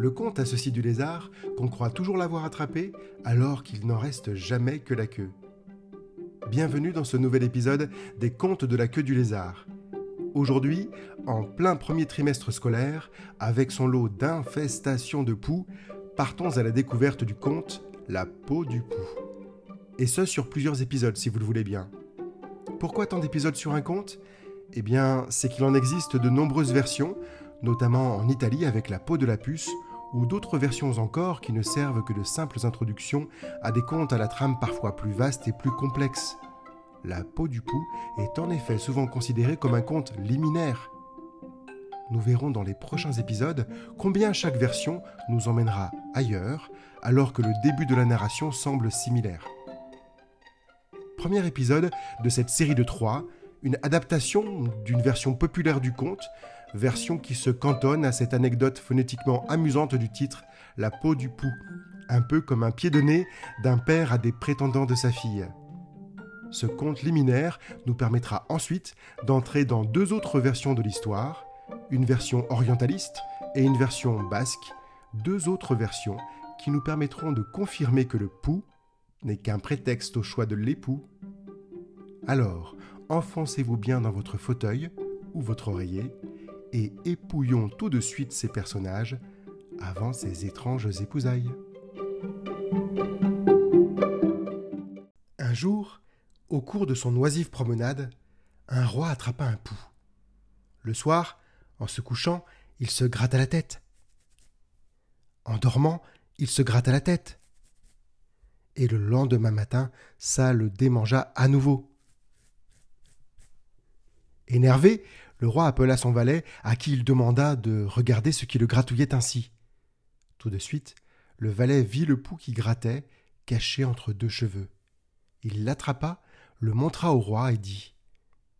Le conte a ceci du lézard qu'on croit toujours l'avoir attrapé alors qu'il n'en reste jamais que la queue. Bienvenue dans ce nouvel épisode des contes de la queue du lézard. Aujourd'hui, en plein premier trimestre scolaire, avec son lot d'infestations de poux, partons à la découverte du conte La peau du poux. Et ce sur plusieurs épisodes si vous le voulez bien. Pourquoi tant d'épisodes sur un conte? Eh bien, c'est qu'il en existe de nombreuses versions, notamment en Italie avec la peau de la puce, ou d'autres versions encore qui ne servent que de simples introductions à des contes à la trame parfois plus vaste et plus complexe. La peau du pou est en effet souvent considérée comme un conte liminaire. Nous verrons dans les prochains épisodes combien chaque version nous emmènera ailleurs, alors que le début de la narration semble similaire. Premier épisode de cette série de trois, une adaptation d'une version populaire du conte, version qui se cantonne à cette anecdote phonétiquement amusante du titre La peau du pou, un peu comme un pied de nez d'un père à des prétendants de sa fille. Ce conte liminaire nous permettra ensuite d'entrer dans deux autres versions de l'histoire, une version orientaliste et une version basque, deux autres versions qui nous permettront de confirmer que le pou n'est qu'un prétexte au choix de l'époux. Alors, enfoncez-vous bien dans votre fauteuil ou votre oreiller et épouillons tout de suite ces personnages avant ces étranges épousailles. Un jour, au cours de son oisive promenade, un roi attrapa un pou. Le soir, en se couchant, il se gratta la tête. En dormant, il se gratta la tête. Et le lendemain matin, ça le démangea à nouveau. Énervé, le roi appela son valet, à qui il demanda de regarder ce qui le gratouillait ainsi. Tout de suite, le valet vit le pouls qui grattait, caché entre deux cheveux. Il l'attrapa, le montra au roi et dit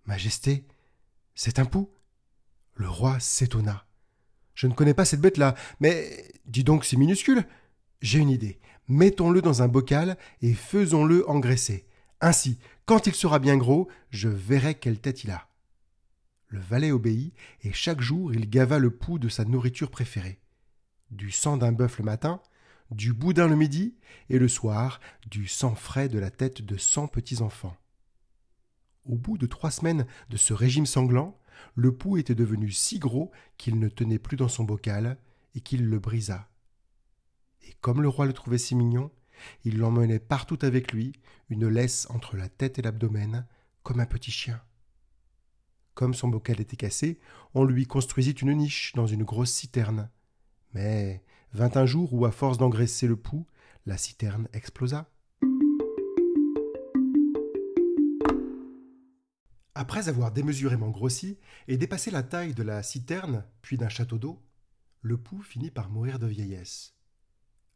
Majesté, c'est un pouls Le roi s'étonna. Je ne connais pas cette bête-là, mais dis donc, c'est minuscule. J'ai une idée. Mettons-le dans un bocal et faisons-le engraisser. Ainsi, quand il sera bien gros, je verrai quelle tête il a. Le valet obéit, et chaque jour il gava le pouls de sa nourriture préférée. Du sang d'un bœuf le matin, du boudin le midi, et le soir, du sang frais de la tête de cent petits enfants. Au bout de trois semaines de ce régime sanglant, le pouls était devenu si gros qu'il ne tenait plus dans son bocal, et qu'il le brisa. Et comme le roi le trouvait si mignon, il l'emmenait partout avec lui, une laisse entre la tête et l'abdomen, comme un petit chien. Comme son bocal était cassé, on lui construisit une niche dans une grosse citerne. Mais vint un jour où, à force d'engraisser le pouls, la citerne explosa. Après avoir démesurément grossi et dépassé la taille de la citerne, puis d'un château d'eau, le pouls finit par mourir de vieillesse.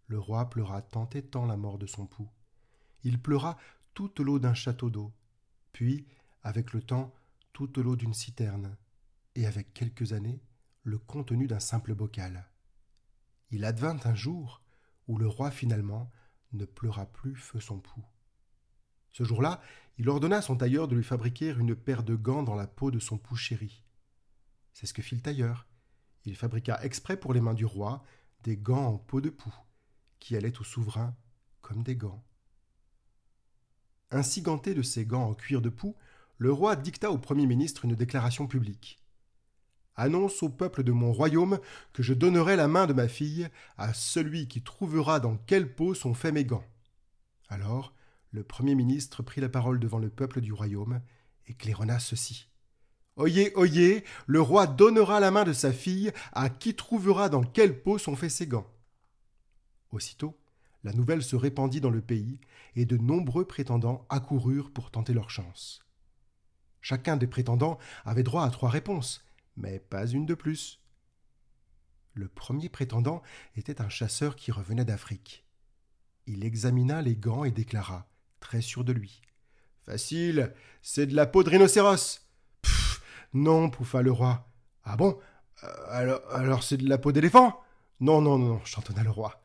Le roi pleura tant et tant la mort de son pouls. Il pleura toute l'eau d'un château d'eau. Puis, avec le temps, toute l'eau d'une citerne, et avec quelques années, le contenu d'un simple bocal. Il advint un jour où le roi finalement ne pleura plus feu son pouls. Ce jour-là, il ordonna à son tailleur de lui fabriquer une paire de gants dans la peau de son pouls chéri. C'est ce que fit le tailleur. Il fabriqua exprès pour les mains du roi des gants en peau de poux, qui allaient au souverain comme des gants. Ainsi ganté de ces gants en cuir de poux, le roi dicta au Premier ministre une déclaration publique. Annonce au peuple de mon royaume que je donnerai la main de ma fille à celui qui trouvera dans quelle peau sont faits mes gants. Alors, le Premier ministre prit la parole devant le peuple du royaume et claironna ceci. Oyez, oyez, le roi donnera la main de sa fille à qui trouvera dans quelle peau sont faits ses gants. Aussitôt, la nouvelle se répandit dans le pays, et de nombreux prétendants accoururent pour tenter leur chance. Chacun des prétendants avait droit à trois réponses, mais pas une de plus. Le premier prétendant était un chasseur qui revenait d'Afrique. Il examina les gants et déclara, très sûr de lui. Facile, c'est de la peau de rhinocéros. Pfff, non, pouffa le roi. Ah bon? Euh, Alors, alors c'est de la peau d'éléphant? Non, non, non, chantonna le roi.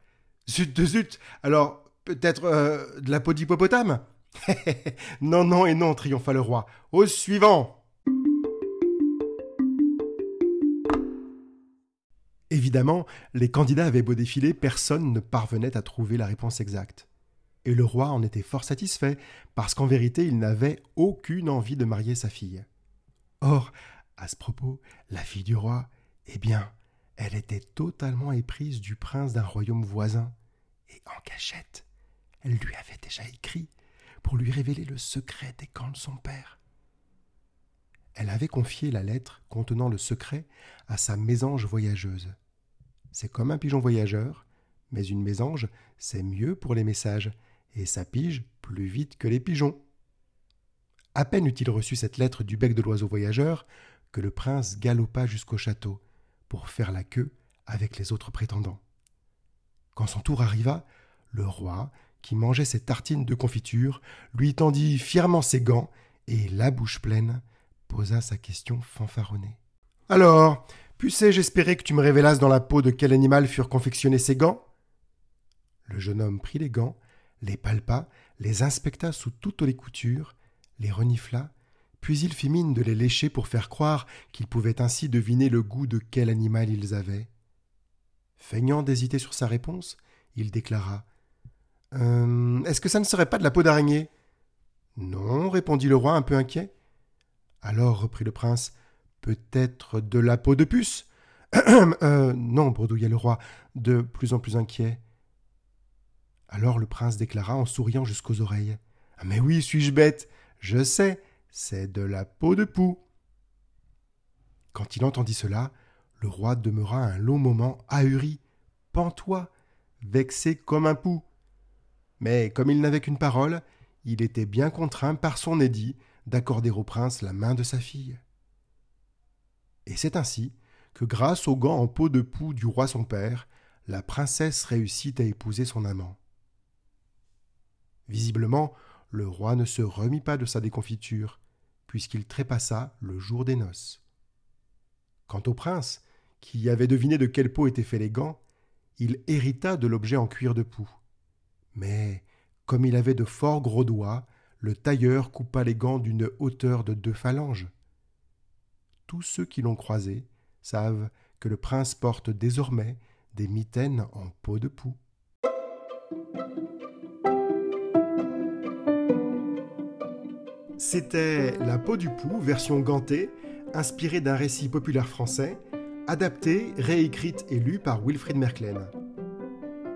Zut de zut Alors, peut-être euh, de la peau d'hippopotame? Non, non et non, triompha le roi. Au suivant Évidemment, les candidats avaient beau défiler, personne ne parvenait à trouver la réponse exacte. Et le roi en était fort satisfait, parce qu'en vérité il n'avait aucune envie de marier sa fille. Or, à ce propos, la fille du roi, eh bien, elle était totalement éprise du prince d'un royaume voisin, et en cachette, elle lui avait déjà écrit pour lui révéler le secret des camps de son père. Elle avait confié la lettre contenant le secret à sa mésange voyageuse. C'est comme un pigeon voyageur, mais une mésange, c'est mieux pour les messages, et ça pige plus vite que les pigeons. À peine eut-il reçu cette lettre du bec de l'oiseau voyageur que le prince galopa jusqu'au château pour faire la queue avec les autres prétendants. Quand son tour arriva, le roi, qui mangeait ses tartines de confiture, lui tendit fièrement ses gants et, la bouche pleine, posa sa question fanfaronnée. Alors, puissais-je espérer que tu me révélasses dans la peau de quel animal furent confectionnés ces gants? Le jeune homme prit les gants, les palpa, les inspecta sous toutes les coutures, les renifla, puis il fit mine de les lécher pour faire croire qu'il pouvait ainsi deviner le goût de quel animal ils avaient. Feignant d'hésiter sur sa réponse, il déclara euh, Est-ce que ça ne serait pas de la peau d'araignée? Non, répondit le roi un peu inquiet. Alors, reprit le prince, peut-être de la peau de puce? Euh, Non, bredouilla le roi, de plus en plus inquiet. Alors le prince déclara en souriant jusqu'aux oreilles. Ah, mais oui, suis-je bête? Je sais, c'est de la peau de poux. Quand il entendit cela, le roi demeura un long moment ahuri, pantois, vexé comme un pou. Mais comme il n'avait qu'une parole, il était bien contraint par son édit d'accorder au prince la main de sa fille. Et c'est ainsi que, grâce aux gants en peau de poux du roi son père, la princesse réussit à épouser son amant. Visiblement, le roi ne se remit pas de sa déconfiture, puisqu'il trépassa le jour des noces. Quant au prince, qui avait deviné de quelle peau étaient faits les gants, il hérita de l'objet en cuir de poux. Mais, comme il avait de fort gros doigts, le tailleur coupa les gants d'une hauteur de deux phalanges. Tous ceux qui l'ont croisé savent que le prince porte désormais des mitaines en peau de poux. C'était La peau du pou, version gantée, inspirée d'un récit populaire français, adapté, réécrite et lue par Wilfrid Merklen.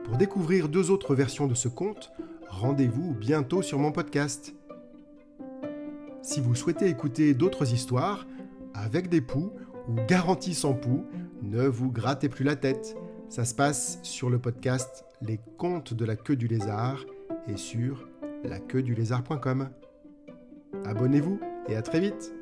Pour découvrir deux autres versions de ce conte, rendez-vous bientôt sur mon podcast. Si vous souhaitez écouter d'autres histoires, avec des poux ou garantie sans poux, ne vous grattez plus la tête. Ça se passe sur le podcast Les Contes de la queue du lézard et sur laqueuedulézard.com. Abonnez-vous et à très vite